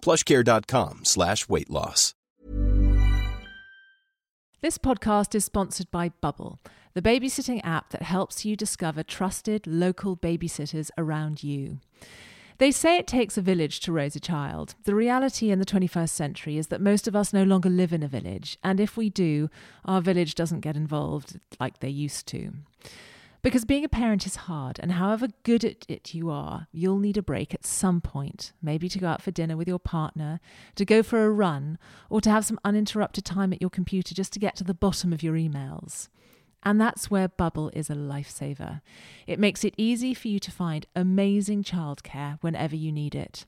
plushcare.com slash weight loss. This podcast is sponsored by Bubble, the babysitting app that helps you discover trusted local babysitters around you. They say it takes a village to raise a child. The reality in the 21st century is that most of us no longer live in a village, and if we do, our village doesn't get involved like they used to. Because being a parent is hard, and however good at it you are, you'll need a break at some point. Maybe to go out for dinner with your partner, to go for a run, or to have some uninterrupted time at your computer just to get to the bottom of your emails. And that's where Bubble is a lifesaver. It makes it easy for you to find amazing childcare whenever you need it.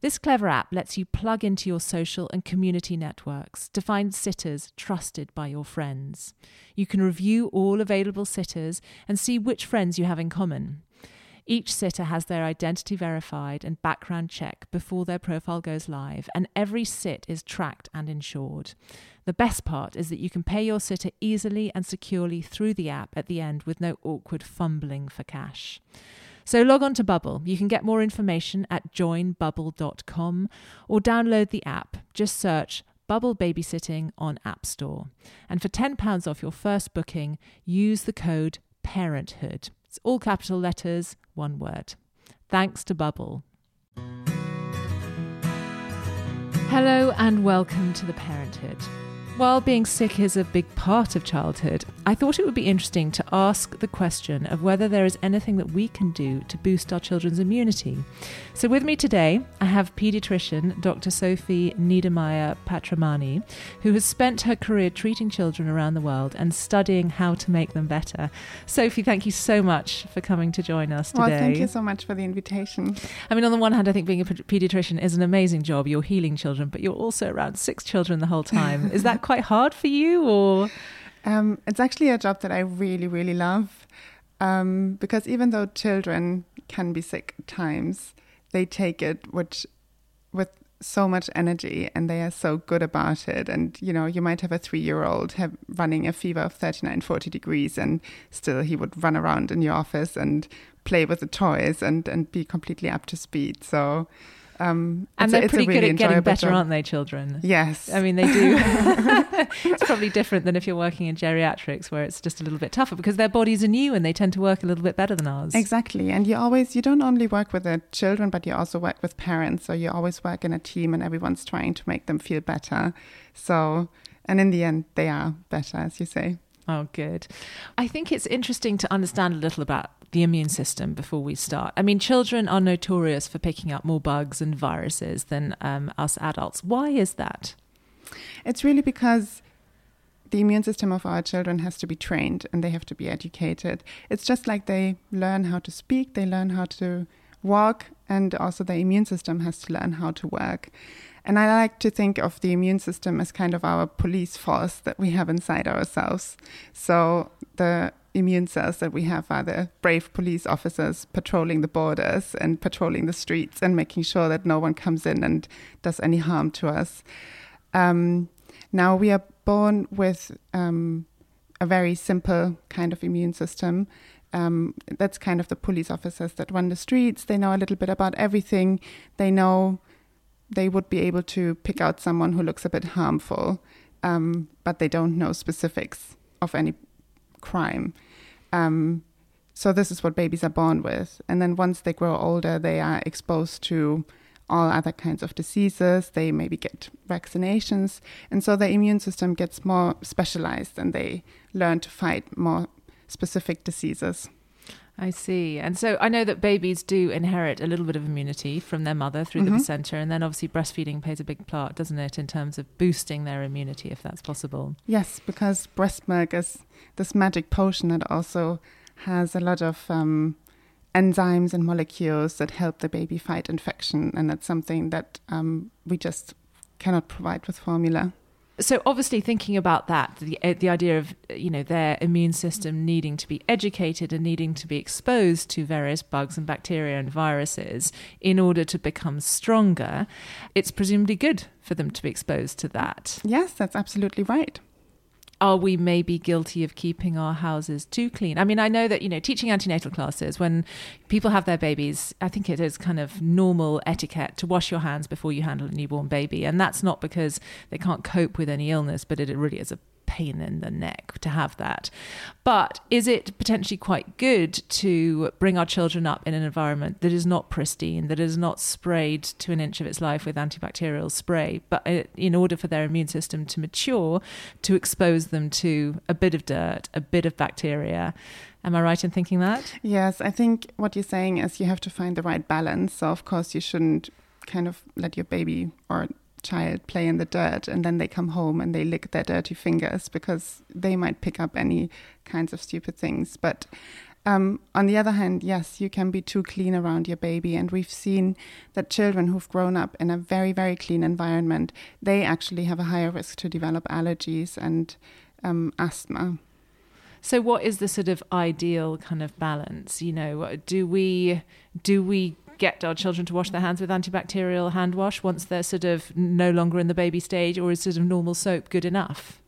This clever app lets you plug into your social and community networks to find sitters trusted by your friends. You can review all available sitters and see which friends you have in common. Each sitter has their identity verified and background check before their profile goes live, and every sit is tracked and insured. The best part is that you can pay your sitter easily and securely through the app at the end with no awkward fumbling for cash. So log on to Bubble. You can get more information at joinbubble.com or download the app. Just search Bubble Babysitting on App Store. And for £10 off your first booking, use the code PARENTHOOD. It's all capital letters, one word. Thanks to Bubble. Hello and welcome to the Parenthood. While being sick is a big part of childhood, I thought it would be interesting to ask the question of whether there is anything that we can do to boost our children's immunity. So, with me today, I have paediatrician Dr. Sophie Niedermaier Patramani, who has spent her career treating children around the world and studying how to make them better. Sophie, thank you so much for coming to join us today. Well, thank you so much for the invitation. I mean, on the one hand, I think being a paediatrician is an amazing job. You're healing children, but you're also around six children the whole time. Is that quite hard for you or? Um, it's actually a job that i really really love um, because even though children can be sick at times they take it which with so much energy and they are so good about it. And you know you might have a three year old have running a fever of 39 40 degrees and still he would run around in your office and play with the toys and and be completely up to speed. So um, and they're pretty really good at getting better, job. aren't they, children? Yes. I mean, they do. it's probably different than if you're working in geriatrics, where it's just a little bit tougher because their bodies are new and they tend to work a little bit better than ours. Exactly. And you always, you don't only work with the children, but you also work with parents. So you always work in a team and everyone's trying to make them feel better. So, and in the end, they are better, as you say. Oh, good. I think it's interesting to understand a little about the immune system before we start. I mean, children are notorious for picking up more bugs and viruses than um, us adults. Why is that? It's really because the immune system of our children has to be trained and they have to be educated. It's just like they learn how to speak, they learn how to walk, and also the immune system has to learn how to work. And I like to think of the immune system as kind of our police force that we have inside ourselves. So the immune cells that we have are the brave police officers patrolling the borders and patrolling the streets and making sure that no one comes in and does any harm to us. Um, now we are born with um, a very simple kind of immune system. Um, that's kind of the police officers that run the streets. They know a little bit about everything. They know they would be able to pick out someone who looks a bit harmful, um, but they don't know specifics of any crime. Um, so this is what babies are born with, and then once they grow older, they are exposed to all other kinds of diseases. They maybe get vaccinations. And so their immune system gets more specialized and they learn to fight more specific diseases. I see. And so I know that babies do inherit a little bit of immunity from their mother through mm-hmm. the placenta. And then obviously breastfeeding plays a big part, doesn't it, in terms of boosting their immunity, if that's possible? Yes, because breast milk is this magic potion that also has a lot of um, enzymes and molecules that help the baby fight infection. And that's something that um, we just cannot provide with formula so obviously thinking about that the eh, the idea of you know their immune system needing to be educated and needing to be exposed to various bugs and bacteria and viruses in order to become stronger it's presumably good for them to be exposed to that. Yes that's absolutely right are we maybe guilty of keeping our houses too clean? I mean, I know that, you know, teaching antenatal classes, when people have their babies, I think it is kind of normal etiquette to wash your hands before you handle a newborn baby. And that's not because they can't cope with any illness, but it really is a pain in the neck to have that. But is it potentially quite good to bring our children up in an environment that is not pristine, that is not sprayed to an inch of its life with antibacterial spray, but in order for their immune system to mature, to expose them to a bit of dirt, a bit of bacteria? Am I right in thinking that? Yes, I think what you're saying is you have to find the right balance. So, of course, you shouldn't kind of let your baby or child play in the dirt and then they come home and they lick their dirty fingers because they might pick up any kinds of stupid things. But um, on the other hand, yes, you can be too clean around your baby. And we've seen that children who've grown up in a very, very clean environment, they actually have a higher risk to develop allergies and um, asthma. So, what is the sort of ideal kind of balance? You know, do we do we get our children to wash their hands with antibacterial hand wash once they're sort of no longer in the baby stage, or is sort of normal soap good enough?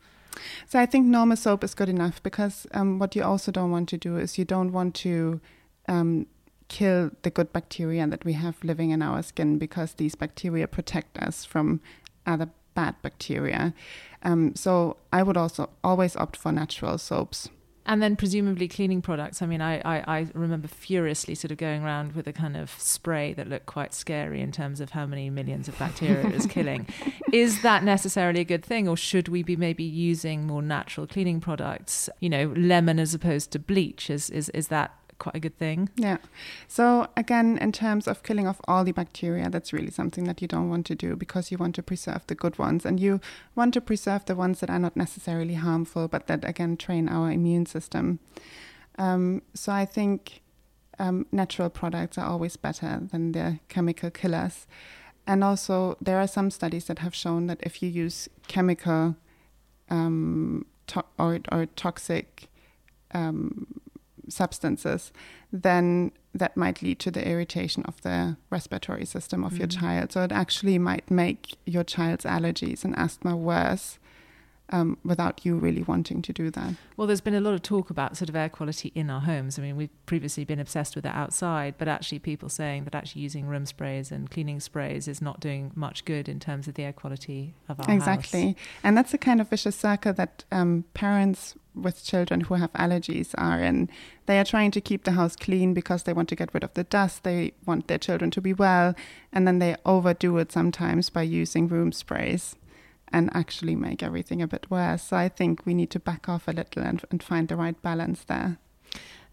So I think normal soap is good enough because um, what you also don't want to do is you don't want to um, kill the good bacteria that we have living in our skin because these bacteria protect us from other bad bacteria. Um, so I would also always opt for natural soaps and then presumably cleaning products. I mean, I, I, I, remember furiously sort of going around with a kind of spray that looked quite scary in terms of how many millions of bacteria it was killing. Is that necessarily a good thing, or should we be maybe using more natural cleaning products? You know, lemon as opposed to bleach. Is is is that quite a good thing. Yeah. So again, in terms of killing off all the bacteria, that's really something that you don't want to do because you want to preserve the good ones and you want to preserve the ones that are not necessarily harmful, but that again train our immune system. Um, so I think um, natural products are always better than the chemical killers. And also, there are some studies that have shown that if you use chemical um, to- or, or toxic um, substances, then that might lead to the irritation of the respiratory system of mm. your child. So it actually might make your child's allergies and asthma worse um, without you really wanting to do that. Well, there's been a lot of talk about sort of air quality in our homes. I mean, we've previously been obsessed with it outside, but actually, people saying that actually using room sprays and cleaning sprays is not doing much good in terms of the air quality of our homes. exactly. House. And that's a kind of vicious circle that um, parents with children who have allergies are in. They are trying to keep the house clean because they want to get rid of the dust. They want their children to be well. And then they overdo it sometimes by using room sprays and actually make everything a bit worse. So I think we need to back off a little and, and find the right balance there.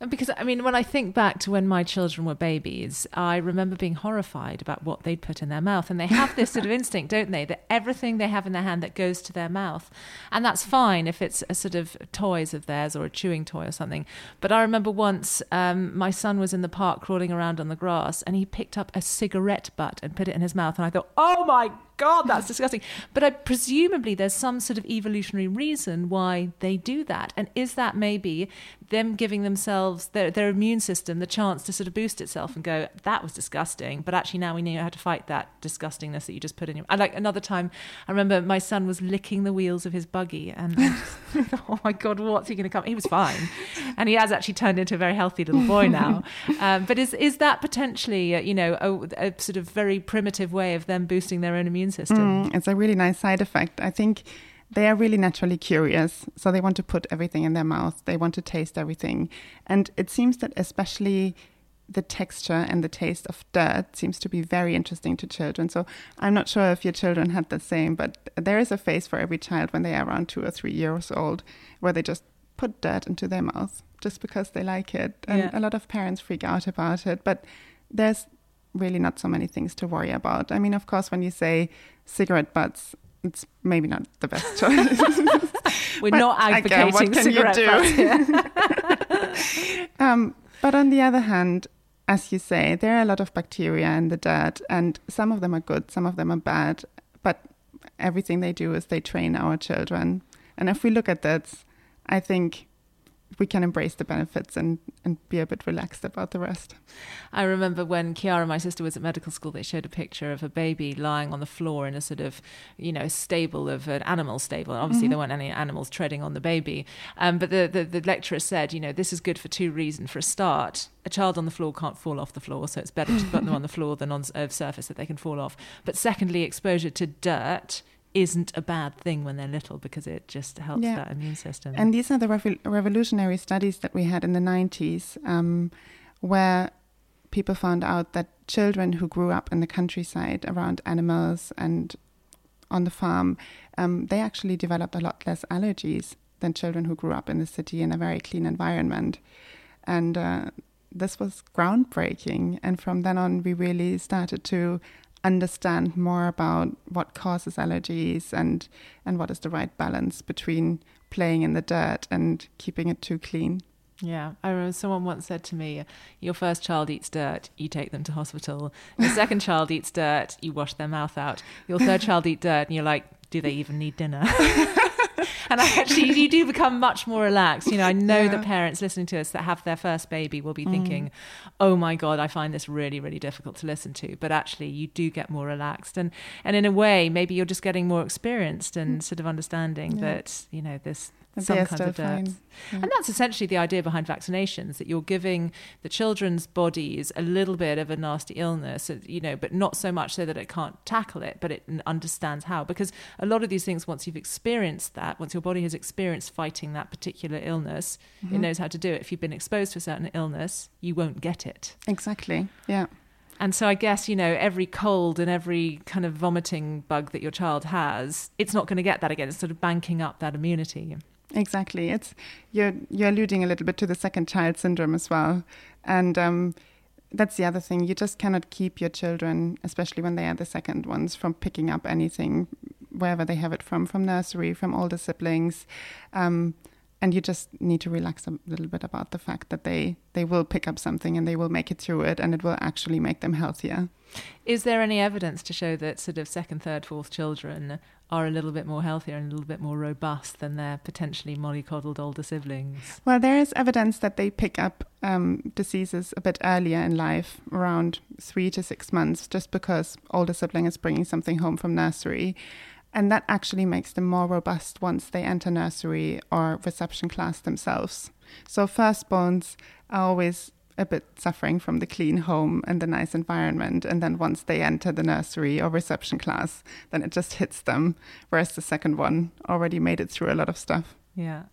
Because, I mean, when I think back to when my children were babies, I remember being horrified about what they'd put in their mouth. And they have this sort of instinct, don't they, that everything they have in their hand that goes to their mouth. And that's fine if it's a sort of toys of theirs or a chewing toy or something. But I remember once um, my son was in the park crawling around on the grass and he picked up a cigarette butt and put it in his mouth. And I thought, oh my God, that's disgusting. But I, presumably there's some sort of evolutionary reason why they do that. And is that maybe them giving themselves, their, their immune system, the chance to sort of boost itself and go, that was disgusting. But actually now we know how to fight that disgustingness that you just put in your. I like another time, I remember my son was licking the wheels of his buggy and thought, oh my God, what's he going to come? He was fine. And he has actually turned into a very healthy little boy now. Um, but is, is that potentially, uh, you know, a, a sort of very primitive way of them boosting their own immune system. Mm, it's a really nice side effect. I think they are really naturally curious. So they want to put everything in their mouth, they want to taste everything. And it seems that, especially the texture and the taste of dirt seems to be very interesting to children. So I'm not sure if your children had the same, but there is a phase for every child when they are around two or three years old where they just put dirt into their mouth just because they like it. And Yeah. a lot of parents freak out about it, but there's really not so many things to worry about. I mean, of course, when you say cigarette butts, it's maybe not the best choice. We're But not again, advocating you cigarette do? butts here. Um, but on the other hand, as you say, there are a lot of bacteria in the dirt, and some of them are good, some of them are bad. But everything they do is they train our children. And if we look at that, I think we can embrace the benefits and, and be a bit relaxed about the rest. I remember when Kiara, my sister, was at medical school, they showed a picture of a baby lying on the floor in a sort of, you know, stable of an animal stable. And obviously, there weren't any animals treading on the baby. Um, but the, the, the lecturer said, you know, this is good for two reasons. For a start, a child on the floor can't fall off the floor, so it's better to put them on the floor than on a surface that they can fall off. But secondly, exposure to dirt isn't a bad thing when they're little because it just helps Yeah. that immune system. And these are the revo- revolutionary studies that we had in the 90s, um, where people found out that children who grew up in the countryside around animals and on the farm, um, they actually developed a lot less allergies than children who grew up in the city in a very clean environment. And uh, this was groundbreaking. And from then on, we really started to understand more about what causes allergies and and what is the right balance between playing in the dirt and keeping it too clean. Yeah, I remember someone once said to me, Your first child eats dirt, you take them to hospital. Your second child eats dirt, you wash their mouth out. Your third child eats dirt, and you're like, Do they even need dinner? and actually, you do become much more relaxed. You know, I know Yeah. that parents listening to us that have their first baby will be mm. thinking, Oh my God, I find this really, really difficult to listen to. But actually, you do get more relaxed. And, and in a way, maybe you're just getting more experienced and mm. sort of understanding Yeah. that, you know, But some they're of dirt. Yeah. And that's essentially the idea behind vaccinations that you're giving the children's bodies a little bit of a nasty illness, uh, you know, but not so much so that it can't tackle it, but it understands how. Because a lot of these things, once you've experienced that, once your body has experienced fighting that particular illness, Mm-hmm. it knows how to do it. If you've been exposed to a certain illness, you won't get it. Exactly. Yeah. And so I guess, you know, every cold and every kind of vomiting bug that your child has, it's not going to get that again. It's sort of banking up that immunity. Exactly. It's you're you're alluding a little bit to the second child syndrome as well, and um, that's the other thing. You just cannot keep your children, especially when they are the second ones, from picking up anything wherever they have it from, from nursery, from older siblings, um, and you just need to relax a little bit about the fact that they they will pick up something and they will make it through it, and it will actually make them healthier. Is there any evidence to show that sort of second, third, fourth children are a little bit more healthier and a little bit more robust than their potentially mollycoddled older siblings? Well, there is evidence that they pick up um, diseases a bit earlier in life, around three to six months, just because older sibling is bringing something home from nursery. And that actually makes them more robust once they enter nursery or reception class themselves. So, firstborns are always a bit suffering from the clean home and the nice environment. And then once they enter the nursery or reception class, then it just hits them. Whereas the second one already made it through a lot of stuff. Yeah.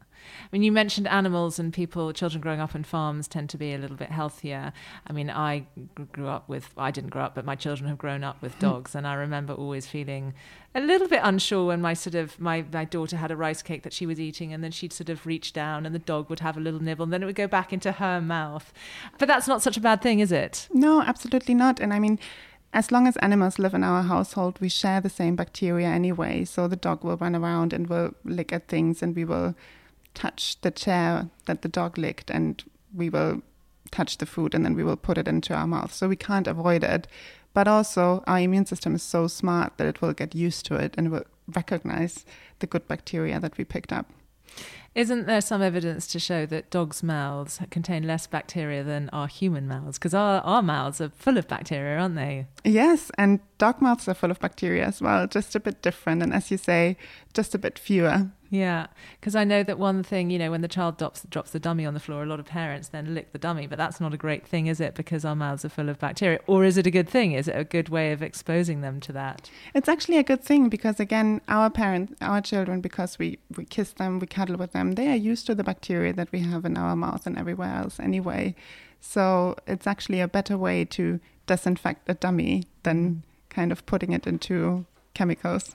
I mean, you mentioned animals and people, children growing up on farms tend to be a little bit healthier. I mean, I grew up with, I didn't grow up, but my children have grown up with hmm. dogs. And I remember always feeling a little bit unsure when my sort of, my, my daughter had a rice cake that she was eating and then she'd sort of reach down and the dog would have a little nibble and then it would go back into her mouth. But that's not such a bad thing, is it? No, absolutely not. And I mean, as long as animals live in our household, we share the same bacteria anyway. So the dog will run around and will lick at things, and we will touch the chair that the dog licked, and we will touch the food, and then we will put it into our mouth. So we can't avoid it. But also, our immune system is so smart that it will get used to it and will recognize the good bacteria that we picked up. Isn't there some evidence to show that dogs' mouths contain less bacteria than our human mouths? Because our, our mouths are full of bacteria, aren't they? Yes, and dog mouths are full of bacteria as well, just a bit different. And as you say, just a bit fewer. Yeah, because I know that one thing, you know, when the child drops drops the dummy on the floor, a lot of parents then lick the dummy, but that's not a great thing, is it? Because our mouths are full of bacteria. Or is it a good thing? Is it a good way of exposing them to that? It's actually a good thing because again, our parents, our children, because we we kiss them, we cuddle with them, they are used to the bacteria that we have in our mouth and everywhere else anyway. So it's actually a better way to disinfect a dummy than mm. kind of putting it into chemicals.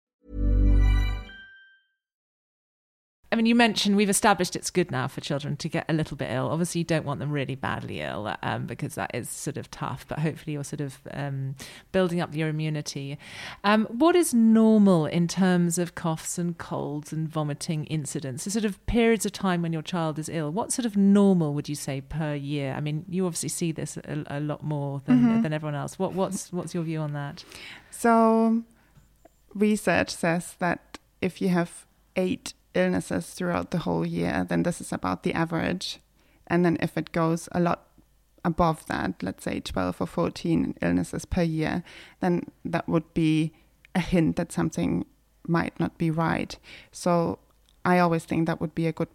I mean, you mentioned we've established it's good now for children to get a little bit ill. Obviously, you don't want them really badly ill um, because that is sort of tough, but hopefully, you're sort of um, building up your immunity. Um, what is normal in terms of coughs and colds and vomiting incidents? The sort of periods of time when your child is ill, what sort of normal would you say per year? I mean, you obviously see this a, a lot more than, Mhm. than everyone else. What, what's, what's your view on that? So, research says that if you have eight illnesses throughout the whole year, then this is about the average. And then if it goes a lot above that, let's say 12 or 14 illnesses per year, then that would be a hint that something might not be right. So, I always think that would be a good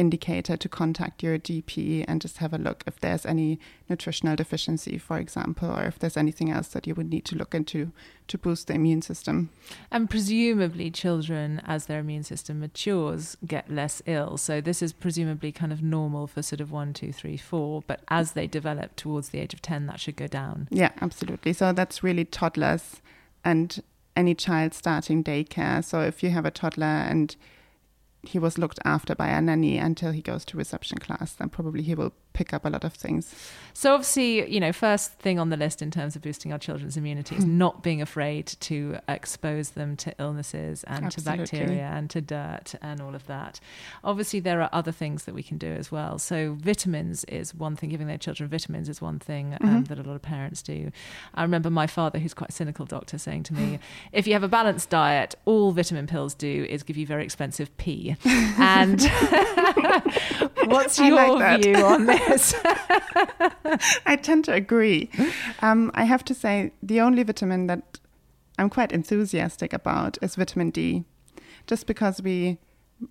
indicator to contact your GP and just have a look if there's any nutritional deficiency, for example, or if there's anything else that you would need to look into to boost the immune system. And presumably, children, as their immune system matures, get less ill. So, this is presumably kind of normal for sort of one, two, three, four. But as they develop towards the age of 10, that should go down. Yeah, absolutely. So that's really toddlers and any child starting daycare. So if you have a toddler and he was looked after by a nanny until he goes to reception class, then probably he will pick up a lot of things. So, obviously, you know, first thing on the list in terms of boosting our children's immunity is hmm. not being afraid to expose them to illnesses and Absolutely. to bacteria and to dirt and all of that. Obviously, there are other things that we can do as well. So, vitamins is one thing, giving their children vitamins is one thing um, mm-hmm. that a lot of parents do. I remember my father, who's quite a cynical doctor, saying to me, hmm. if you have a balanced diet, all vitamin pills do is give you very expensive pee. And what's your like view on this? I tend to agree. Um, I have to say, the only vitamin that I'm quite enthusiastic about is vitamin D, just because we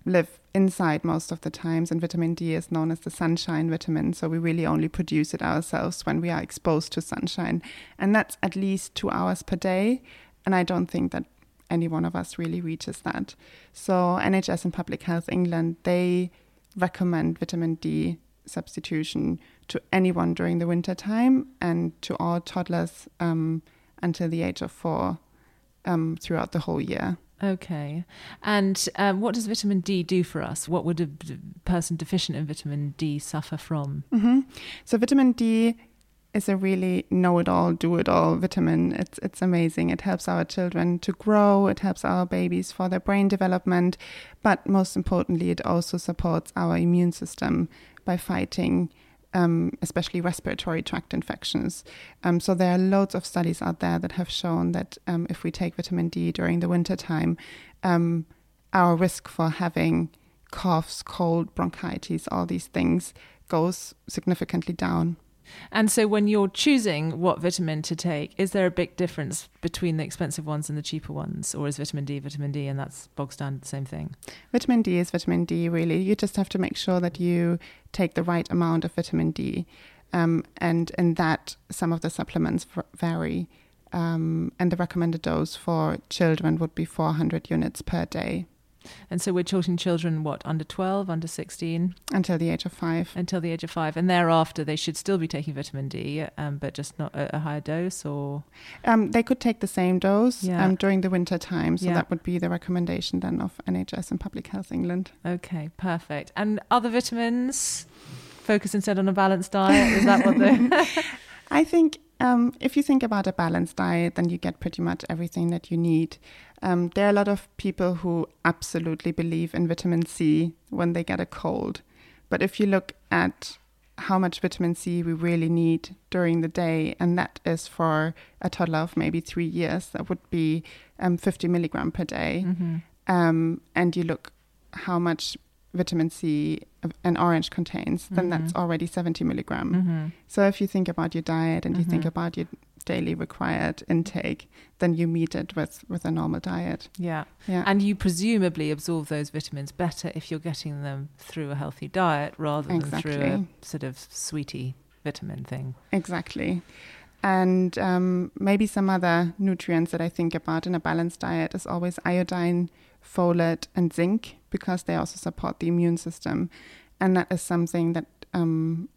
live inside most of the times, and vitamin D is known as the sunshine vitamin. So we really only produce it ourselves when we are exposed to sunshine, and that's at least two hours per day. And I don't think that any one of us really reaches that. So NHS and Public Health England they recommend vitamin D substitution to anyone during the winter time and to all toddlers um, until the age of four um, throughout the whole year. Okay. And um, what does vitamin D do for us? What would a person deficient in vitamin D suffer from? hmm So vitamin D is a really know-it-all, do-it-all vitamin. It's it's amazing. It helps our children to grow. It helps our babies for their brain development, but most importantly, it also supports our immune system by fighting. Um, especially respiratory tract infections. Um, so there are loads of studies out there that have shown that um, if we take vitamin D during the winter time, um, our risk for having coughs, cold, bronchitis, all these things goes significantly down. And so, when you're choosing what vitamin to take, is there a big difference between the expensive ones and the cheaper ones? Or is vitamin D vitamin D and that's bog standard the same thing? Vitamin D is vitamin D, really. You just have to make sure that you take the right amount of vitamin D. Um, and in that, some of the supplements vary. Um, and the recommended dose for children would be 400 units per day. And so we're talking children, what, under 12, under 16? Until the age of five. Until the age of five. And thereafter, they should still be taking vitamin D, um, but just not a, a higher dose or? Um, they could take the same dose Yeah. um, during the winter time. So Yeah. that would be the recommendation then of NHS and Public Health England. Okay, perfect. And other vitamins? Focus instead on a balanced diet? Is that what the. I think um, if you think about a balanced diet, then you get pretty much everything that you need. Um, there are a lot of people who absolutely believe in vitamin C when they get a cold. But if you look at how much vitamin C we really need during the day, and that is for a toddler of maybe three years, that would be um, 50 milligram per day. Um, and you look how much vitamin C an orange contains, then that's already 70 milligram. Mm-hmm. So if you think about your diet and you think Mhm. about your daily required intake, then you meet it with, with a normal diet. Yeah. Yeah. And you presumably absorb those vitamins better if you're getting them through a healthy diet rather than through a sort of sweetie vitamin thing. Exactly. And um, maybe some other nutrients that I think about in a balanced diet is always iodine, folate, and zinc because they also support the immune system. And that is something that um,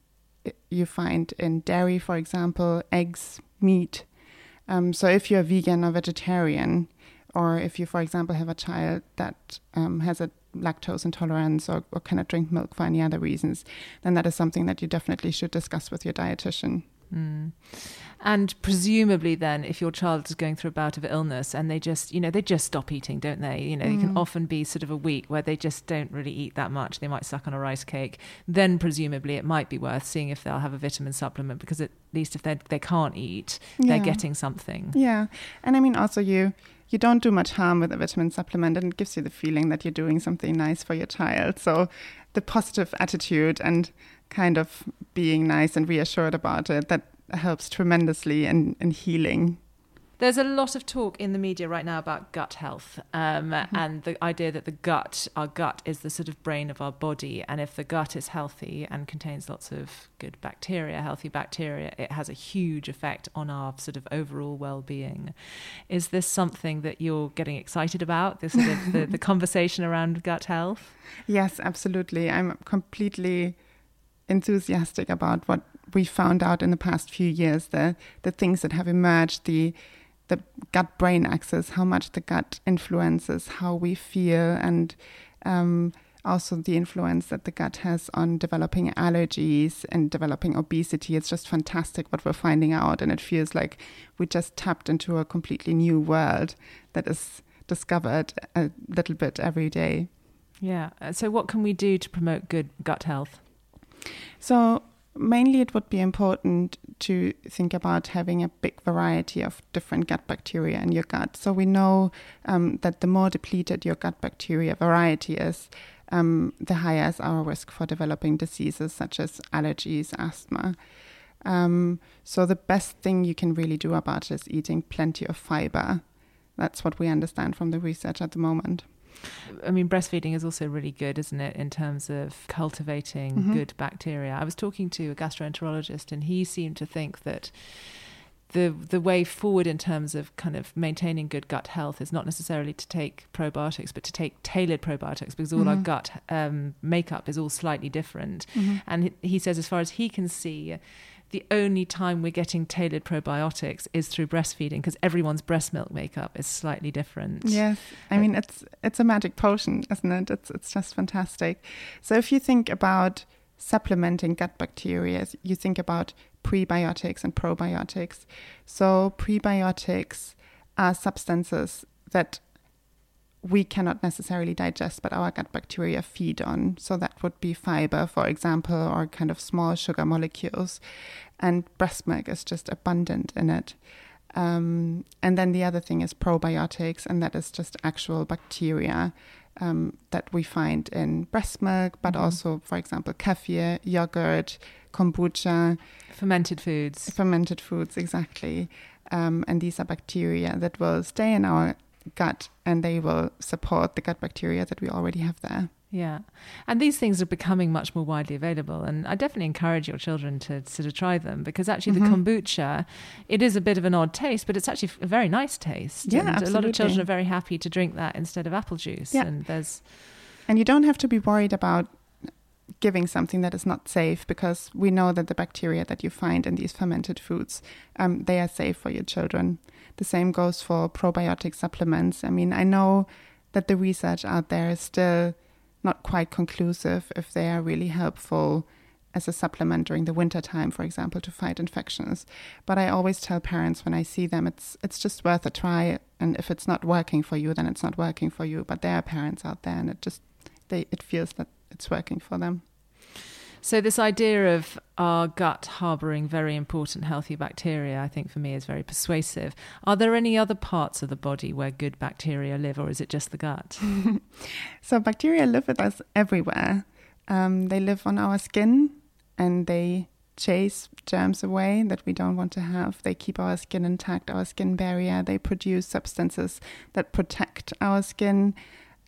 you find in dairy, for example, eggs, meat. Um, so if you're vegan or vegetarian, or if you, for example, have a child that um, has a lactose intolerance or, or cannot drink milk for any other reasons, then that is something that you definitely should discuss with your dietitian. Mm. And presumably, then, if your child is going through a bout of illness and they just, you know, they just stop eating, don't they? You know, it can Mm. often be sort of a week where they just don't really eat that much. They might suck on a rice cake. Then, presumably, it might be worth seeing if they'll have a vitamin supplement because at least if they they can't eat, they're getting something. Yeah, and I mean also you you don't do much harm with a vitamin supplement, and it gives you the feeling that you're doing something nice for your child. So the positive attitude and kind of being nice and reassured about it that helps tremendously in in healing. There's a lot of talk in the media right now about gut health um, and the idea that the gut, our gut, is the sort of brain of our body. And if the gut is healthy and contains lots of good bacteria, healthy bacteria, it has a huge effect on our sort of overall well being. Is this something that you're getting excited about? This sort of the, the conversation around gut health? Yes, absolutely. I'm completely enthusiastic about what we found out in the past few years, the the things that have emerged, the the gut brain axis, how much the gut influences how we feel and um, also the influence that the gut has on developing allergies and developing obesity. It's just fantastic what we're finding out, and it feels like we just tapped into a completely new world that is discovered a little bit every day. Yeah. So, what can we do to promote good gut health? So mainly it would be important to think about having a big variety of different gut bacteria in your gut. So we know um, that the more depleted your gut bacteria variety is, um, the higher is our risk for developing diseases such as allergies, asthma. Um, so the best thing you can really do about it is eating plenty of fiber. That's what we understand from the research at the moment. I mean, breastfeeding is also really good, isn't it, in terms of cultivating Mhm. good bacteria? I was talking to a gastroenterologist, and he seemed to think that the the way forward in terms of kind of maintaining good gut health is not necessarily to take probiotics, but to take tailored probiotics because all our Mhm. gut um, makeup is all slightly different. And he- he says, as far as he can see, the only time we're getting tailored probiotics is through breastfeeding because everyone's breast milk makeup is slightly different. Yes, I mean it's it's a magic potion, isn't it? It's it's just fantastic. So if you think about supplementing gut bacteria, you think about prebiotics and probiotics. So prebiotics are substances that we cannot necessarily digest, but our gut bacteria feed on. So that would be fiber, for example, or kind of small sugar molecules. And breast milk is just abundant in it. Um, and then the other thing is probiotics, and that is just actual bacteria um, that we find in breast milk, but Mhm. also, for example, kefir, yogurt, kombucha, Fermented foods. fermented foods, exactly. Um, and these are bacteria that will stay in our gut and they will support the gut bacteria that we already have there. Yeah. And these things are becoming much more widely available. And I definitely encourage your children to sort of try them because actually Mm-hmm. the kombucha, it is a bit of an odd taste, but it's actually a very nice taste. Yeah, and a lot of children are very happy to drink that instead of apple juice. Yeah. And there's, And you don't have to be worried about giving something that is not safe because we know that the bacteria that you find in these fermented foods, um, they are safe for your children. The same goes for probiotic supplements. I mean, I know that the research out there is still not quite conclusive if they are really helpful as a supplement during the winter time, for example, to fight infections. But I always tell parents when I see them, it's it's just worth a try. And if it's not working for you, then it's not working for you. But there are parents out there, and it just they it feels that it's working for them. So this idea of our gut harboring very important healthy bacteria, I think for me is very persuasive. Are there any other parts of the body where good bacteria live, or is it just the gut? So bacteria live with us everywhere. Um, they live on our skin, and they chase germs away that we don't want to have. They keep our skin intact, our skin barrier. They produce substances that protect our skin,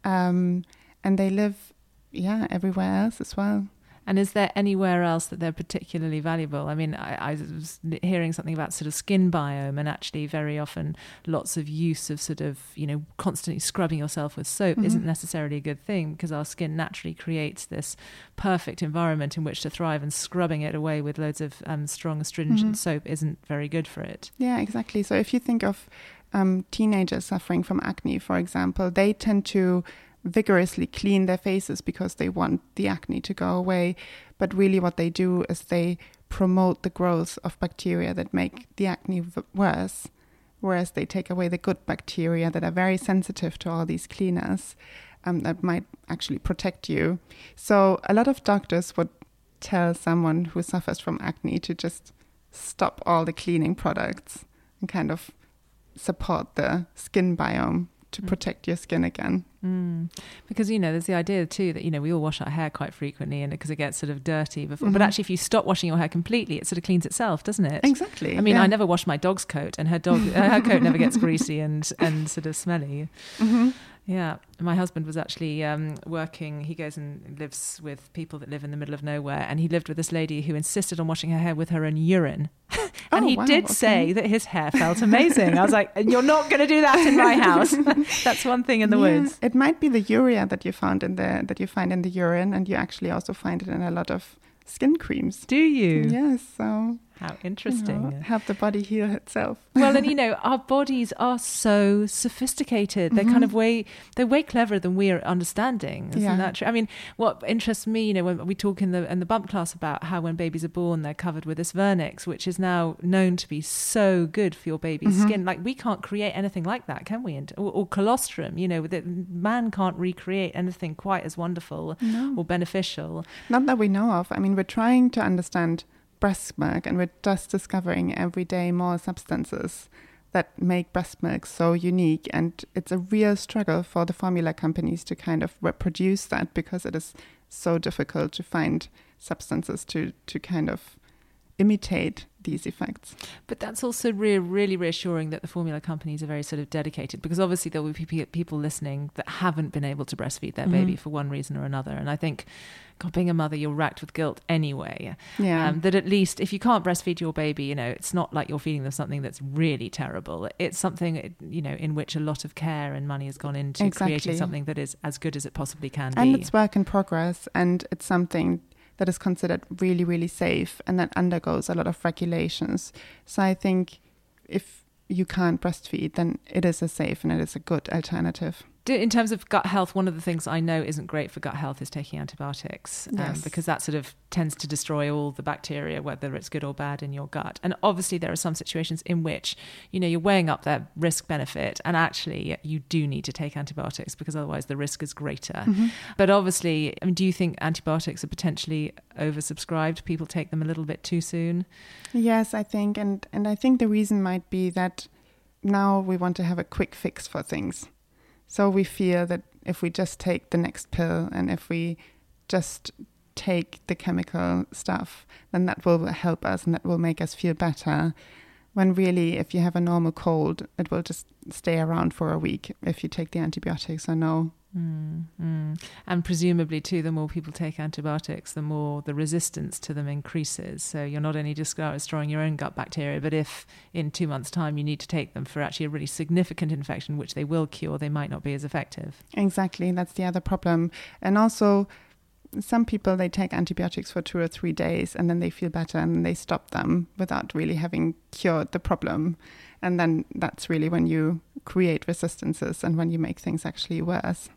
um, and they live, yeah, everywhere else as well. And is there anywhere else that they're particularly valuable? I mean, I, I was hearing something about sort of skin biome, and actually, very often, lots of use of sort of, you know, constantly scrubbing yourself with soap Mm-hmm. isn't necessarily a good thing because our skin naturally creates this perfect environment in which to thrive, and scrubbing it away with loads of um, strong astringent Mhm. soap isn't very good for it. Yeah, exactly. So if you think of um, teenagers suffering from acne, for example, they tend to vigorously clean their faces because they want the acne to go away. But really, what they do is they promote the growth of bacteria that make the acne worse, whereas they take away the good bacteria that are very sensitive to all these cleaners um, that might actually protect you. So, a lot of doctors would tell someone who suffers from acne to just stop all the cleaning products and kind of support the skin biome to protect your skin again. Mm. Because you know, there's the idea too that you know we all wash our hair quite frequently, and because it gets sort of dirty before. But Mhm. actually, if you stop washing your hair completely, it sort of cleans itself, doesn't it? Exactly. I mean, yeah. I never wash my dog's coat, and her dog, her coat never gets greasy and and sort of smelly. Mhm. Yeah, my husband was actually um, working. He goes and lives with people that live in the middle of nowhere, and he lived with this lady who insisted on washing her hair with her own urine. and Oh, he wow, did okay. say that his hair felt amazing. I was like, "You're not going to do that in my house. That's one thing in the Yeah, woods." It might be the urea that you found in the that you find in the urine, and you actually also find it in a lot of skin creams. Do you? Yes, so How you interesting. know, help the body heal itself. well, and you know, our bodies are so sophisticated. They're kind mm-hmm. of way they're way cleverer than we are understanding. Isn't Yeah. that true? I mean, what interests me, you know, when we talk in the in the bump class about how when babies are born, they're covered with this vernix, which is now known to be so good for your baby's mm-hmm. skin. Like we can't create anything like that, can we? And, or, or colostrum, you know, that man can't recreate anything quite as wonderful or beneficial. Not that we know of. I mean, we're trying to understand breast milk, and we're just discovering every day more substances that make breast milk so unique. And it's a real struggle for the formula companies to kind of reproduce that because it is so difficult to find substances to to kind of imitate these effects. But that's also re- really reassuring that the formula companies are very sort of dedicated because obviously there will be people listening that haven't been able to breastfeed their baby Mhm. for one reason or another. And I think, God, being a mother, you're racked with guilt anyway. Yeah. Um, that at least if you can't breastfeed your baby, you know, it's not like you're feeding them something that's really terrible. It's something, you know, in which a lot of care and money has gone into Exactly. creating something that is as good as it possibly can and be. And it's work in progress and it's something that is considered really really safe and that undergoes a lot of regulations. So i think if you can't breastfeed then it is a safe and it is a good alternative In terms of gut health, one of the things I know isn't great for gut health is taking antibiotics um, because that sort of tends to destroy all the bacteria, whether it's good or bad, in your gut. And obviously, there are some situations in which you know you're weighing up their risk benefit, and actually you do need to take antibiotics because otherwise the risk is greater. But obviously, I mean, do you think antibiotics are potentially oversubscribed? People take them a little bit too soon. yes i think and and i think the reason might be that now we want to have a quick fix for things so we fear that if we just take the next pill and if we just take the chemical stuff, then that will help us and that will make us feel better. When really, if you have a normal cold, it will just stay around for a week if you take the antibiotics. So, no, Mm, mm. And presumably, too, the more people take antibiotics, the more the resistance to them increases. So you're not only just destroying your own gut bacteria, but if in two months' time you need to take them for actually a really significant infection, which they will cure, they might not be as effective. Exactly. That's the other problem. And also, some people they take antibiotics for two or three days and then they feel better and they stop them without really having cured the problem and then that's really when you create resistances and when you make things actually worse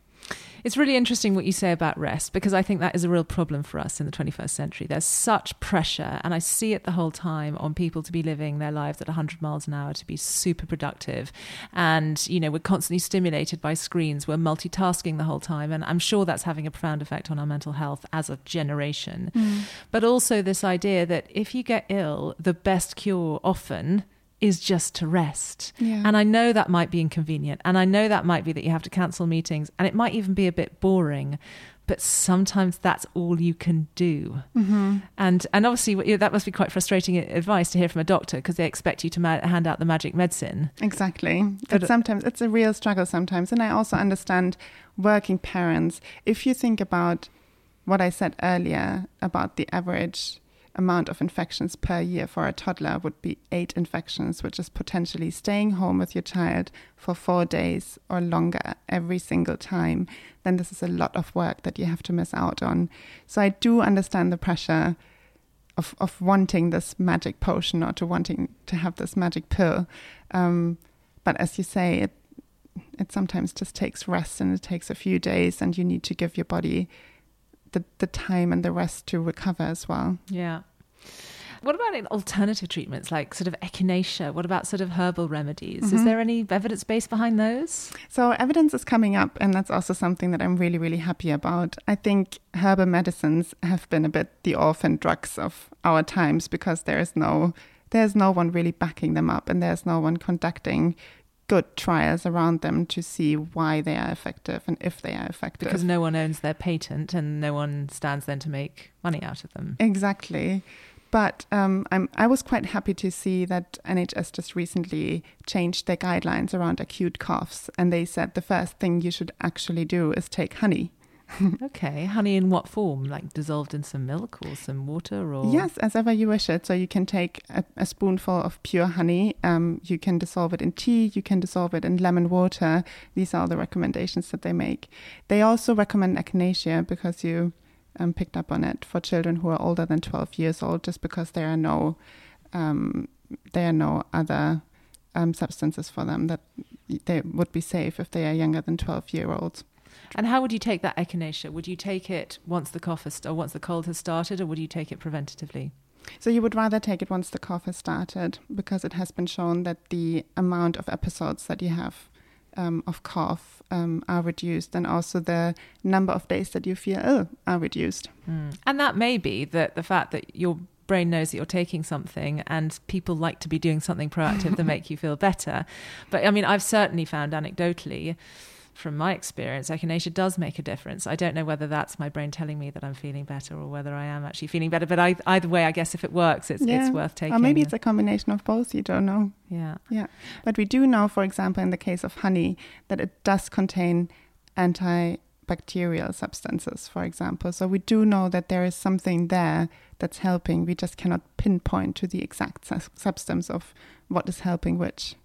it's really interesting what you say about rest because I think that is a real problem for us in the 21st century. There's such pressure, and I see it the whole time on people to be living their lives at 100 miles an hour, to be super productive. And, you know, we're constantly stimulated by screens, we're multitasking the whole time. And I'm sure that's having a profound effect on our mental health as a generation. Mm. But also, this idea that if you get ill, the best cure often is just to rest. Yeah. And I know that might be inconvenient. And I know that might be that you have to cancel meetings. And it might even be a bit boring. But sometimes that's all you can do. Mm-hmm. And, and obviously, that must be quite frustrating advice to hear from a doctor because they expect you to ma- hand out the magic medicine. Exactly. But sometimes it's a real struggle sometimes. And I also understand working parents. If you think about what I said earlier about the average amount of infections per year for a toddler would be eight infections, which is potentially staying home with your child for four days or longer every single time, then this is a lot of work that you have to miss out on. So I do understand the pressure of, of wanting this magic potion or to wanting to have this magic pill. Um, but as you say, it it sometimes just takes rest and it takes a few days and you need to give your body the, the time and the rest to recover as well. Yeah. What about alternative treatments like sort of echinacea? What about sort of herbal remedies? Mm-hmm. Is there any evidence base behind those? So, evidence is coming up, and that's also something that I'm really, really happy about. I think herbal medicines have been a bit the orphan drugs of our times because there is no there's no one really backing them up and there's no one conducting good trials around them to see why they are effective and if they are effective. Because no one owns their patent and no one stands then to make money out of them. Exactly. But um, i was quite happy to see that NHS just recently changed their guidelines around acute coughs. And they said the first thing you should actually do is take honey okay, honey in what form? Like dissolved in some milk or some water, or yes, as ever you wish it. So you can take a, a spoonful of pure honey. Um, you can dissolve it in tea. You can dissolve it in lemon water. These are the recommendations that they make. They also recommend echinacea because you um, picked up on it for children who are older than 12 years old, just because there are no um, there are no other um, substances for them that they would be safe if they are younger than 12 year olds. And how would you take that echinacea? Would you take it once the cough has, or once the cold has started, or would you take it preventatively? So you would rather take it once the cough has started because it has been shown that the amount of episodes that you have um, of cough um, are reduced, and also the number of days that you feel ill are reduced. Mm. And that may be that the fact that your brain knows that you're taking something and people like to be doing something proactive to make you feel better. But I mean, I've certainly found anecdotally from my experience, echinacea does make a difference. I don't know whether that's my brain telling me that I'm feeling better or whether I am actually feeling better. But I, either way, I guess if it works, it's, yeah. it's worth taking. Or maybe it's a combination of both. You don't know. Yeah. Yeah. But we do know, for example, in the case of honey, that it does contain antibacterial substances, for example. So we do know that there is something there that's helping. We just cannot pinpoint to the exact su- substance of what is helping which.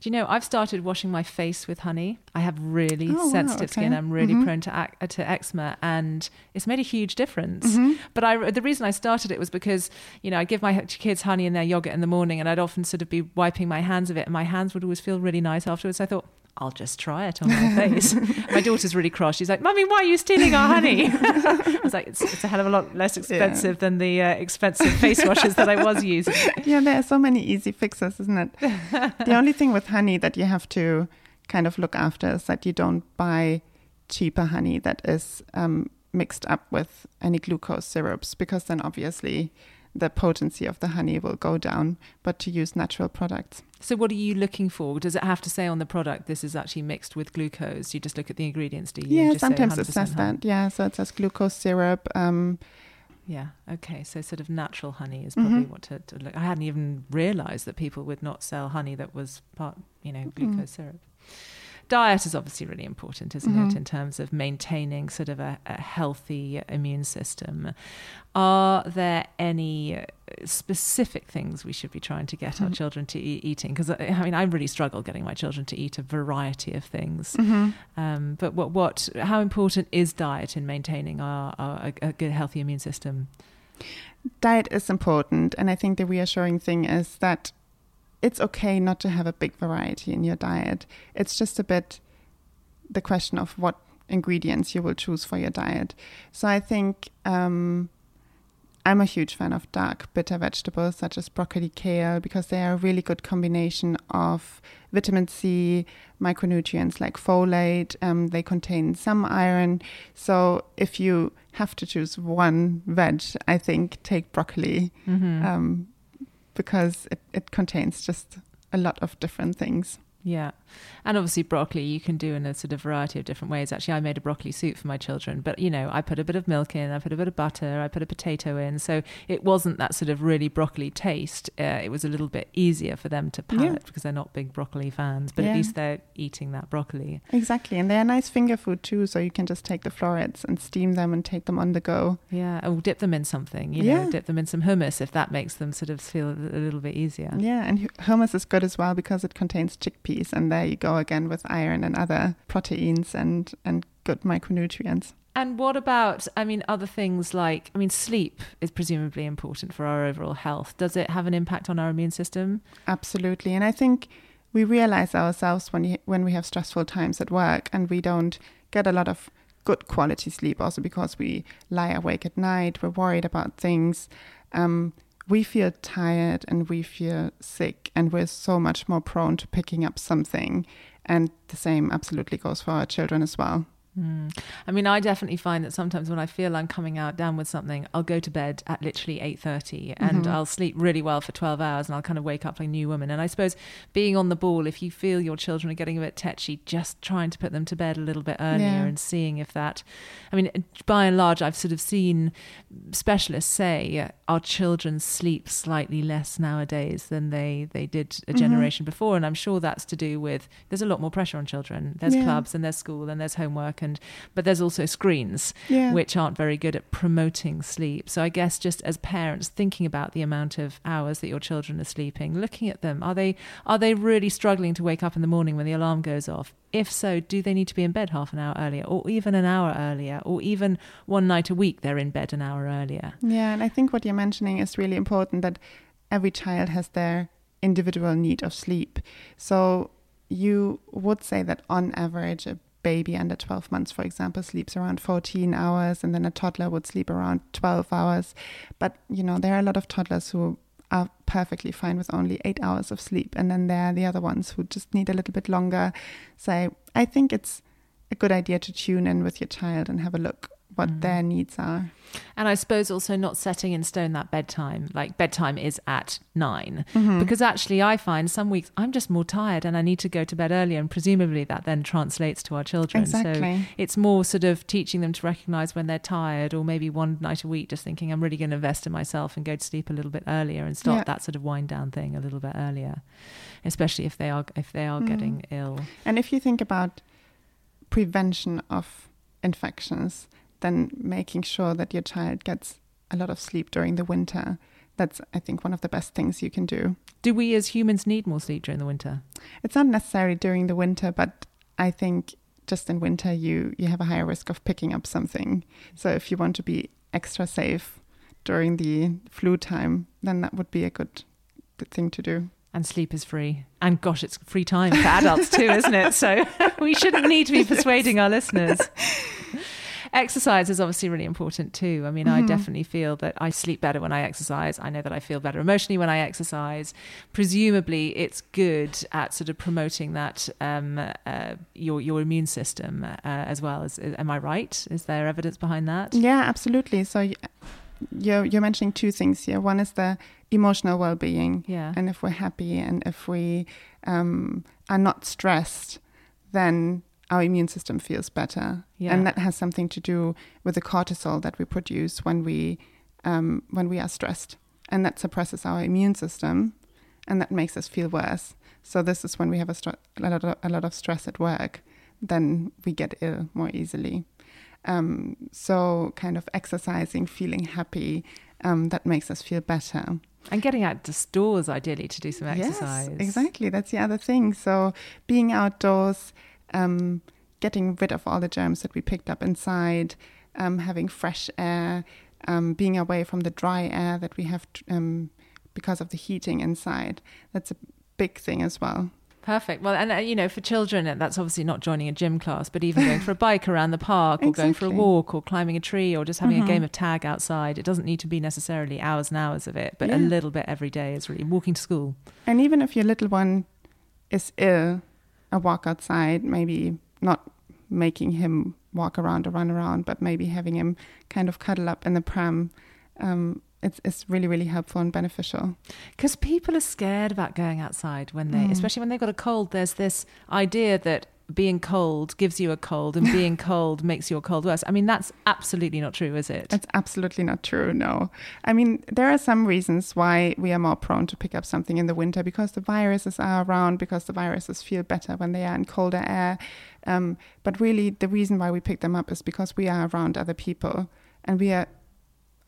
Do you know, I've started washing my face with honey. I have really oh, sensitive wow, okay. skin. I'm really mm-hmm. prone to, ac- to eczema, and it's made a huge difference. Mm-hmm. But I, the reason I started it was because, you know, I give my kids honey in their yogurt in the morning, and I'd often sort of be wiping my hands of it, and my hands would always feel really nice afterwards. I thought, I'll just try it on my face. my daughter's really cross. She's like, Mummy, why are you stealing our honey? I was like, it's, it's, a hell of a lot less expensive yeah. than the uh, expensive face washes that I was using. Yeah, there are so many easy fixes, isn't it? the only thing with honey that you have to kind of look after is that you don't buy cheaper honey that is um, mixed up with any glucose syrups, because then obviously the potency of the honey will go down, but to use natural products. So, what are you looking for? Does it have to say on the product this is actually mixed with glucose? You just look at the ingredients, do you? Yeah, sometimes it says honey? that. Yeah, so it says glucose syrup. Um, yeah. Okay. So, sort of natural honey is probably mm-hmm. what to, to, look. I hadn't even realised that people would not sell honey that was part, you know, glucose mm. syrup. Diet is obviously really important, isn't mm-hmm. it, in terms of maintaining sort of a, a healthy immune system. Are there any specific things we should be trying to get mm-hmm. our children to eat eating? Because I mean, I really struggle getting my children to eat a variety of things. Mm-hmm. Um, but what, what, how important is diet in maintaining our, our a good, healthy immune system? Diet is important, and I think the reassuring thing is that it's okay not to have a big variety in your diet. It's just a bit the question of what ingredients you will choose for your diet. So I think um, I'm a huge fan of dark bitter vegetables such as broccoli, kale, because they are a really good combination of vitamin C, micronutrients like folate. Um, they contain some iron. So if you have to choose one veg, I think take broccoli mm-hmm. um, because it, it contains just a lot of different things. Yeah. And obviously, broccoli you can do in a sort of variety of different ways. Actually, I made a broccoli soup for my children, but you know, I put a bit of milk in, I put a bit of butter, I put a potato in. So it wasn't that sort of really broccoli taste. Uh, it was a little bit easier for them to palate yeah. because they're not big broccoli fans, but yeah. at least they're eating that broccoli. Exactly. And they're nice finger food too. So you can just take the florets and steam them and take them on the go. Yeah. Or dip them in something, you know, yeah. dip them in some hummus if that makes them sort of feel a little bit easier. Yeah. And hummus is good as well because it contains chickpeas. And there you go again with iron and other proteins and, and good micronutrients. And what about, I mean, other things like, I mean, sleep is presumably important for our overall health. Does it have an impact on our immune system? Absolutely. And I think we realize ourselves when, you, when we have stressful times at work and we don't get a lot of good quality sleep, also because we lie awake at night, we're worried about things. Um, we feel tired and we feel sick, and we're so much more prone to picking up something. And the same absolutely goes for our children as well. Mm. I mean, I definitely find that sometimes when I feel I'm coming out down with something, I'll go to bed at literally eight thirty, and mm-hmm. I'll sleep really well for twelve hours, and I'll kind of wake up like a new woman. And I suppose being on the ball, if you feel your children are getting a bit tetchy, just trying to put them to bed a little bit earlier yeah. and seeing if that. I mean, by and large, I've sort of seen specialists say our children sleep slightly less nowadays than they they did a mm-hmm. generation mm-hmm. before, and I'm sure that's to do with there's a lot more pressure on children. There's yeah. clubs and there's school and there's homework and but there's also screens yeah. which aren't very good at promoting sleep. So I guess just as parents thinking about the amount of hours that your children are sleeping, looking at them, are they are they really struggling to wake up in the morning when the alarm goes off? If so, do they need to be in bed half an hour earlier or even an hour earlier or even one night a week they're in bed an hour earlier? Yeah, and I think what you're mentioning is really important that every child has their individual need of sleep. So you would say that on average a baby under 12 months, for example, sleeps around 14 hours, and then a toddler would sleep around 12 hours. But, you know, there are a lot of toddlers who are perfectly fine with only eight hours of sleep. And then there are the other ones who just need a little bit longer. So I think it's a good idea to tune in with your child and have a look what mm. their needs are. And I suppose also not setting in stone that bedtime, like bedtime is at 9 mm-hmm. Because actually, I find some weeks I'm just more tired and I need to go to bed earlier. And presumably that then translates to our children. Exactly. So it's more sort of teaching them to recognize when they're tired, or maybe one night a week just thinking, I'm really going to invest in myself and go to sleep a little bit earlier and start yeah. that sort of wind down thing a little bit earlier, especially if they are, if they are mm. getting ill. And if you think about prevention of infections, then making sure that your child gets a lot of sleep during the winter. That's, I think, one of the best things you can do. Do we as humans need more sleep during the winter? It's not necessarily during the winter, but I think just in winter you you have a higher risk of picking up something. So if you want to be extra safe during the flu time, then that would be a good good thing to do. And sleep is free. And gosh, it's free time for adults too, isn't it? So we shouldn't need to be persuading our listeners. Exercise is obviously really important too. I mean, mm-hmm. I definitely feel that I sleep better when I exercise. I know that I feel better emotionally when I exercise. Presumably, it's good at sort of promoting that um, uh, your your immune system uh, as well. As am I right? Is there evidence behind that? Yeah, absolutely. So you're you're mentioning two things here. One is the emotional well-being, yeah, and if we're happy and if we um, are not stressed, then our immune system feels better, yeah. and that has something to do with the cortisol that we produce when we um, when we are stressed, and that suppresses our immune system, and that makes us feel worse. So this is when we have a, str- a, lot, of, a lot of stress at work, then we get ill more easily. Um, so kind of exercising, feeling happy, um, that makes us feel better. And getting out to stores, ideally, to do some exercise. Yes, exactly. That's the other thing. So being outdoors, um, getting rid of all the germs that we picked up inside, um, having fresh air, um, being away from the dry air that we have um, because of the heating inside. That's a big thing as well. Perfect. Well, and uh, you know, for children, uh, that's obviously not joining a gym class, but even going for a bike around the park, or exactly. going for a walk, or climbing a tree, or just having mm-hmm. a game of tag outside. It doesn't need to be necessarily hours and hours of it, but yeah. a little bit every day is really walking to school. And even if your little one is ill, a walk outside, maybe not making him walk around or run around, but maybe having him kind of cuddle up in the pram. Um, it's it's really really helpful and beneficial because people are scared about going outside when they mm. especially when they've got a cold there's this idea that being cold gives you a cold and being cold makes your cold worse. I mean, that's absolutely not true, is it? That's absolutely not true, no. I mean, there are some reasons why we are more prone to pick up something in the winter because the viruses are around, because the viruses feel better when they are in colder air. Um, but really, the reason why we pick them up is because we are around other people and we are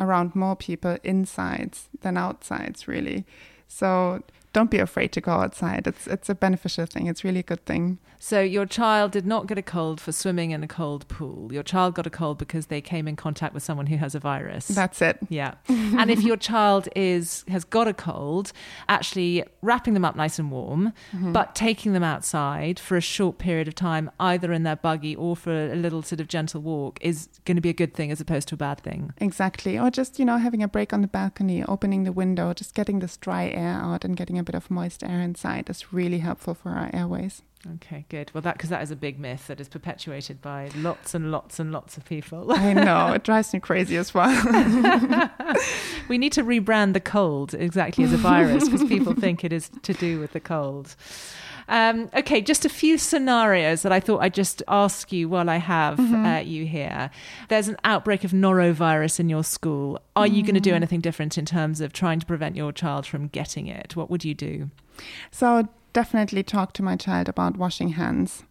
around more people insides than outsides, really. So don't be afraid to go outside. It's it's a beneficial thing. It's really a good thing. So your child did not get a cold for swimming in a cold pool. Your child got a cold because they came in contact with someone who has a virus. That's it. Yeah. and if your child is has got a cold, actually wrapping them up nice and warm, mm-hmm. but taking them outside for a short period of time, either in their buggy or for a little sort of gentle walk, is going to be a good thing as opposed to a bad thing. Exactly. Or just you know having a break on the balcony, opening the window, just getting this dry air out and getting a bit of moist air inside is really helpful for our airways. Okay, good. Well, that because that is a big myth that is perpetuated by lots and lots and lots of people. I know it drives me crazy as well. we need to rebrand the cold exactly as a virus because people think it is to do with the cold. Um, okay, just a few scenarios that I thought I'd just ask you while I have mm-hmm. uh, you here. There's an outbreak of norovirus in your school. Are mm. you going to do anything different in terms of trying to prevent your child from getting it? What would you do? So, definitely talk to my child about washing hands.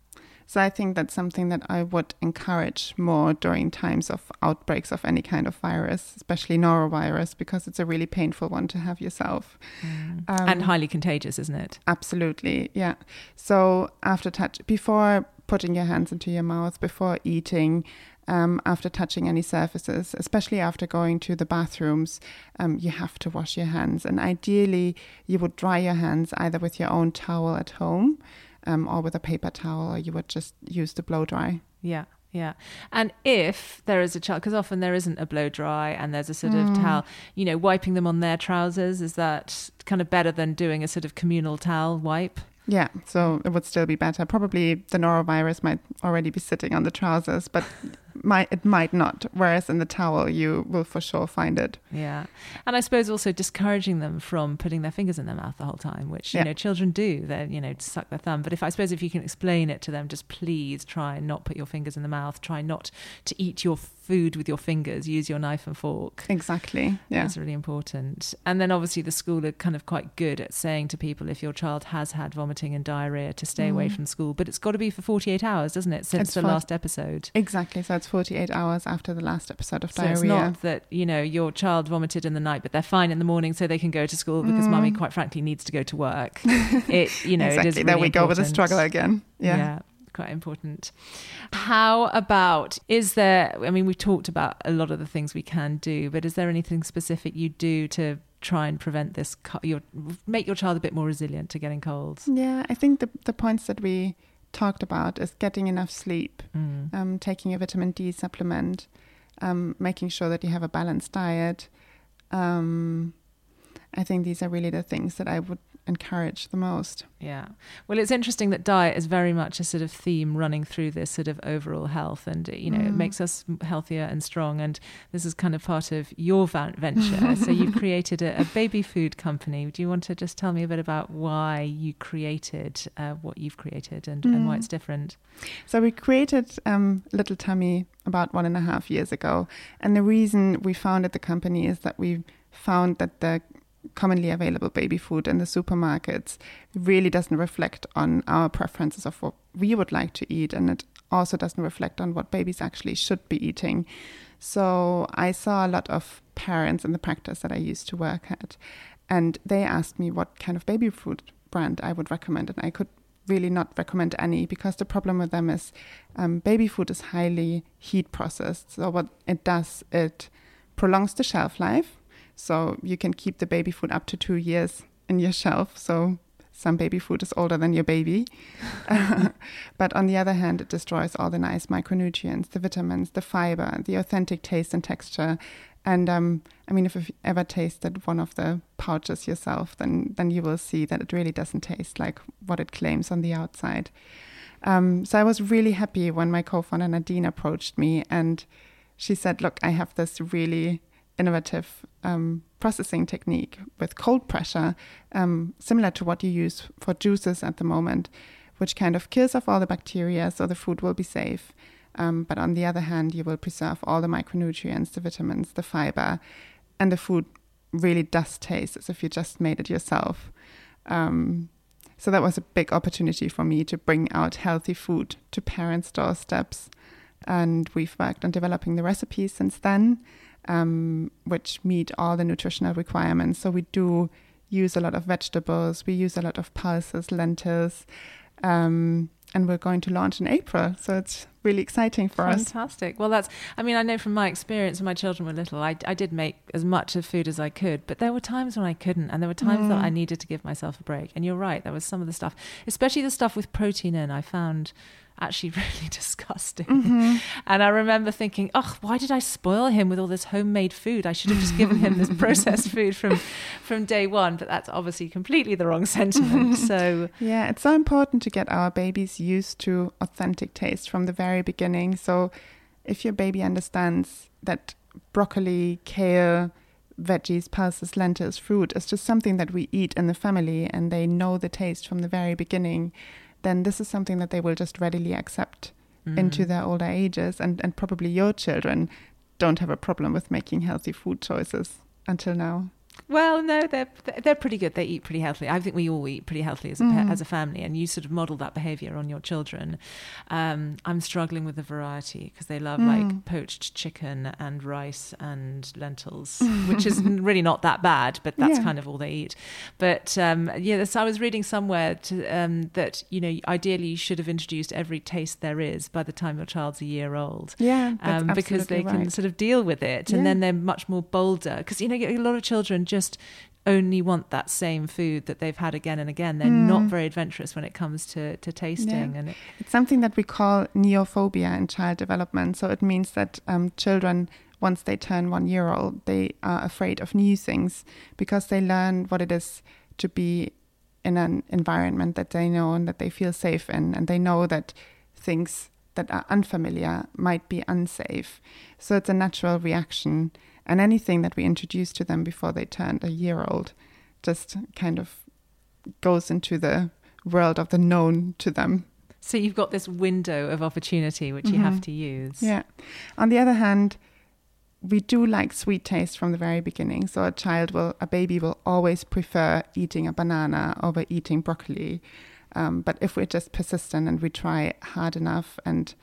So I think that's something that I would encourage more during times of outbreaks of any kind of virus, especially norovirus, because it's a really painful one to have yourself. Mm. Um, and highly contagious, isn't it? Absolutely, yeah. So after touch, before putting your hands into your mouth, before eating, um, after touching any surfaces, especially after going to the bathrooms, um, you have to wash your hands. And ideally, you would dry your hands either with your own towel at home um, or with a paper towel, or you would just use the blow dry. Yeah. Yeah. And if there is a child, because often there isn't a blow dry and there's a sort of mm. towel, you know, wiping them on their trousers, is that kind of better than doing a sort of communal towel wipe? Yeah, so it would still be better. Probably the norovirus might already be sitting on the trousers, but might it might not. Whereas in the towel, you will for sure find it. Yeah, and I suppose also discouraging them from putting their fingers in their mouth the whole time, which you yeah. know children do. They you know suck their thumb. But if I suppose if you can explain it to them, just please try and not put your fingers in the mouth. Try not to eat your food with your fingers. Use your knife and fork. Exactly. Yeah, that's really important. And then obviously the school are kind of quite good at saying to people if your child has had vomiting and diarrhea to stay mm. away from school. But it's got to be for forty eight hours, doesn't it? Since it's the last episode. Exactly. So it's 48 hours after the last episode of so diarrhea. it's not that, you know, your child vomited in the night, but they're fine in the morning so they can go to school because mm. mummy, quite frankly, needs to go to work. It, you know, exactly. it is really There we important. go with the struggle again. Yeah. yeah quite important. How about is there? I mean, we've talked about a lot of the things we can do, but is there anything specific you do to try and prevent this? Your make your child a bit more resilient to getting colds. Yeah, I think the the points that we talked about is getting enough sleep, mm. um, taking a vitamin D supplement, um, making sure that you have a balanced diet. Um, I think these are really the things that I would encourage the most. Yeah. Well, it's interesting that diet is very much a sort of theme running through this sort of overall health, and you know, mm. it makes us healthier and strong. And this is kind of part of your venture. so you've created a, a, baby food company. Do you want to just tell me a bit about why you created uh, what you've created and, mm. and why mm. it's different? So we created um, Little Tummy about one and a half years ago, and the reason we founded the company is that we found that the commonly available baby food in the supermarkets really doesn't reflect on our preferences of what we would like to eat, and it also doesn't reflect on what babies actually should be eating. So I saw a lot of parents in the practice that I used to work at, and they asked me what kind of baby food brand I would recommend, and I could really not recommend any because the problem with them is um, baby food is highly heat processed. So what it does, it prolongs the shelf life. So you can keep the baby food up to two years in your shelf. So some baby food is older than your baby. but on the other hand, it destroys all the nice micronutrients, the vitamins, the fiber, the authentic taste and texture. And um, I mean, if you've ever tasted one of the pouches yourself, then then you will see that it really doesn't taste like what it claims on the outside. Um, so I was really happy when my co-founder Nadine approached me, and she said, "Look, I have this really innovative um, processing technique with cold pressure, um, similar to what you use for juices at the moment, which kind of kills off all the bacteria so the food will be safe. Um, but on the other hand, you will preserve all the micronutrients, the vitamins, the fiber, and the food really does taste as if you just made it yourself. Um, so that was a big opportunity for me to bring out healthy food to parents' doorsteps. And we've worked on developing the recipes since then um, which meet all the nutritional requirements. So we do use a lot of vegetables, we use a lot of pulses, lentils, um, and we're going to launch in April. So it's really exciting for Fantastic. us. Fantastic. Well, that's, I mean, I know from my experience when my children were little, I, I did make as much of food as I could, but there were times when I couldn't, and there were times mm. that I needed to give myself a break. And you're right, there was some of the stuff, especially the stuff with protein in, I found actually really disgusting. Mm-hmm. And I remember thinking, oh, why did I spoil him with all this homemade food? I should have just given him this processed food from from day one. But that's obviously completely the wrong sentiment. So yeah, it's so important to get our babies used to authentic taste from the very beginning. So if your baby understands that broccoli, kale, veggies, pulses, lentils, fruit is just something that we eat in the family and they know the taste from the very beginning, then this is something that they will just readily accept mm. into their older ages. And, and probably your children don't have a problem with making healthy food choices until now. Well, no, they're they're pretty good. They eat pretty healthily. I think we all eat pretty healthily as a mm. as a family, and you sort of model that behaviour on your children. Um, I'm struggling with the variety because they love mm. like poached chicken and rice and lentils, which is really not that bad, but that's yeah. kind of all they eat. But um, yeah, so I was reading somewhere to, um, that you know ideally you should have introduced every taste there is by the time your child's a year old. Yeah, um, because they right. can sort of deal with it, yeah. and then they're much more bolder. Because you know a lot of children just only want that same food that they've had again and again. They're mm. not very adventurous when it comes to, to tasting. Yeah. And it, it's something that we call neophobia in child development. So it means that um, children, once they turn one year old, they are afraid of new things because they learn what it is to be in an environment that they know and that they feel safe in. And they know that things that are unfamiliar might be unsafe. So it's a natural reaction and anything that we introduced to them before they turned a year old just kind of goes into the world of the known to them. So you've got this window of opportunity which mm-hmm. you have mm-hmm. to use. Yeah. On the other hand, we do like sweet taste from the very beginning. So a child will, a baby will always prefer eating a banana over eating broccoli. Um, but if we're just persistent and we try hard enough and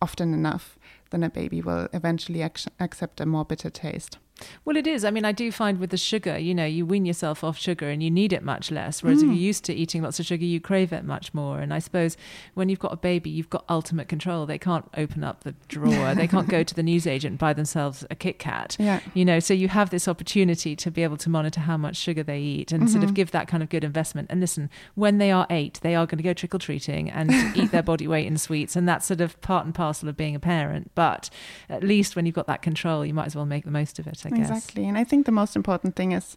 often enough, then a baby will eventually ac- accept a more bitter taste. Well, it is. I mean, I do find with the sugar, you know, you wean yourself off sugar and you need it much less. Whereas mm. if you're used to eating lots of sugar, you crave it much more. And I suppose when you've got a baby, you've got ultimate control. They can't open up the drawer, they can't go to the newsagent and buy themselves a Kit Kat. Yeah. You know, so you have this opportunity to be able to monitor how much sugar they eat and mm-hmm. sort of mm-hmm. give that kind of good investment. And listen, when they are eight, they are going to go trick or treating and eat their body weight in sweets. And that's sort of part and parcel of being a parent. But at least when you've got that control, you might as well make the most of it, I guess. Exactly. And I think the most important thing is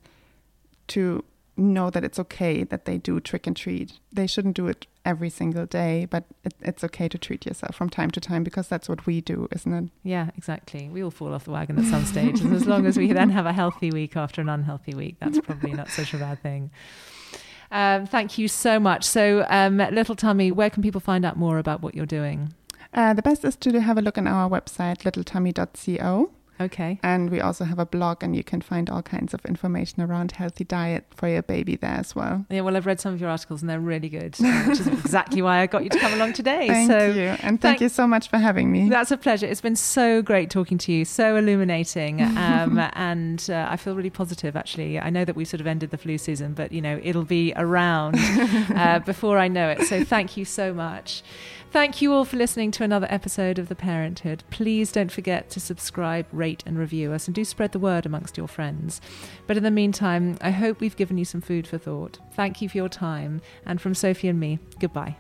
to know that it's okay that they do trick and treat. They shouldn't do it every single day, but it, it's okay to treat yourself from time to time because that's what we do, isn't it? Yeah, exactly. We all fall off the wagon at some stage. and as long as we then have a healthy week after an unhealthy week, that's probably not such a bad thing. Um, thank you so much. So, um, Little Tummy, where can people find out more about what you're doing? Uh, the best is to have a look on our website, littletummy.co Okay. And we also have a blog, and you can find all kinds of information around healthy diet for your baby there as well. Yeah, well, I've read some of your articles and they're really good, which is exactly why I got you to come along today. thank so you. And thank, you so much for having me. That's a pleasure. It's been so great talking to you, so illuminating. Um, and uh, I feel really positive, actually. I know that we sort of ended the flu season, but, you know, it'll be around uh, before I know it. So thank you so much. Thank you all for listening to another episode of The Parenthood. Please don't forget to subscribe, rate, and review us, and do spread the word amongst your friends. But in the meantime, I hope we've given you some food for thought. Thank you for your time, and from Sophie and me, goodbye.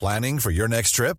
Planning for your next trip?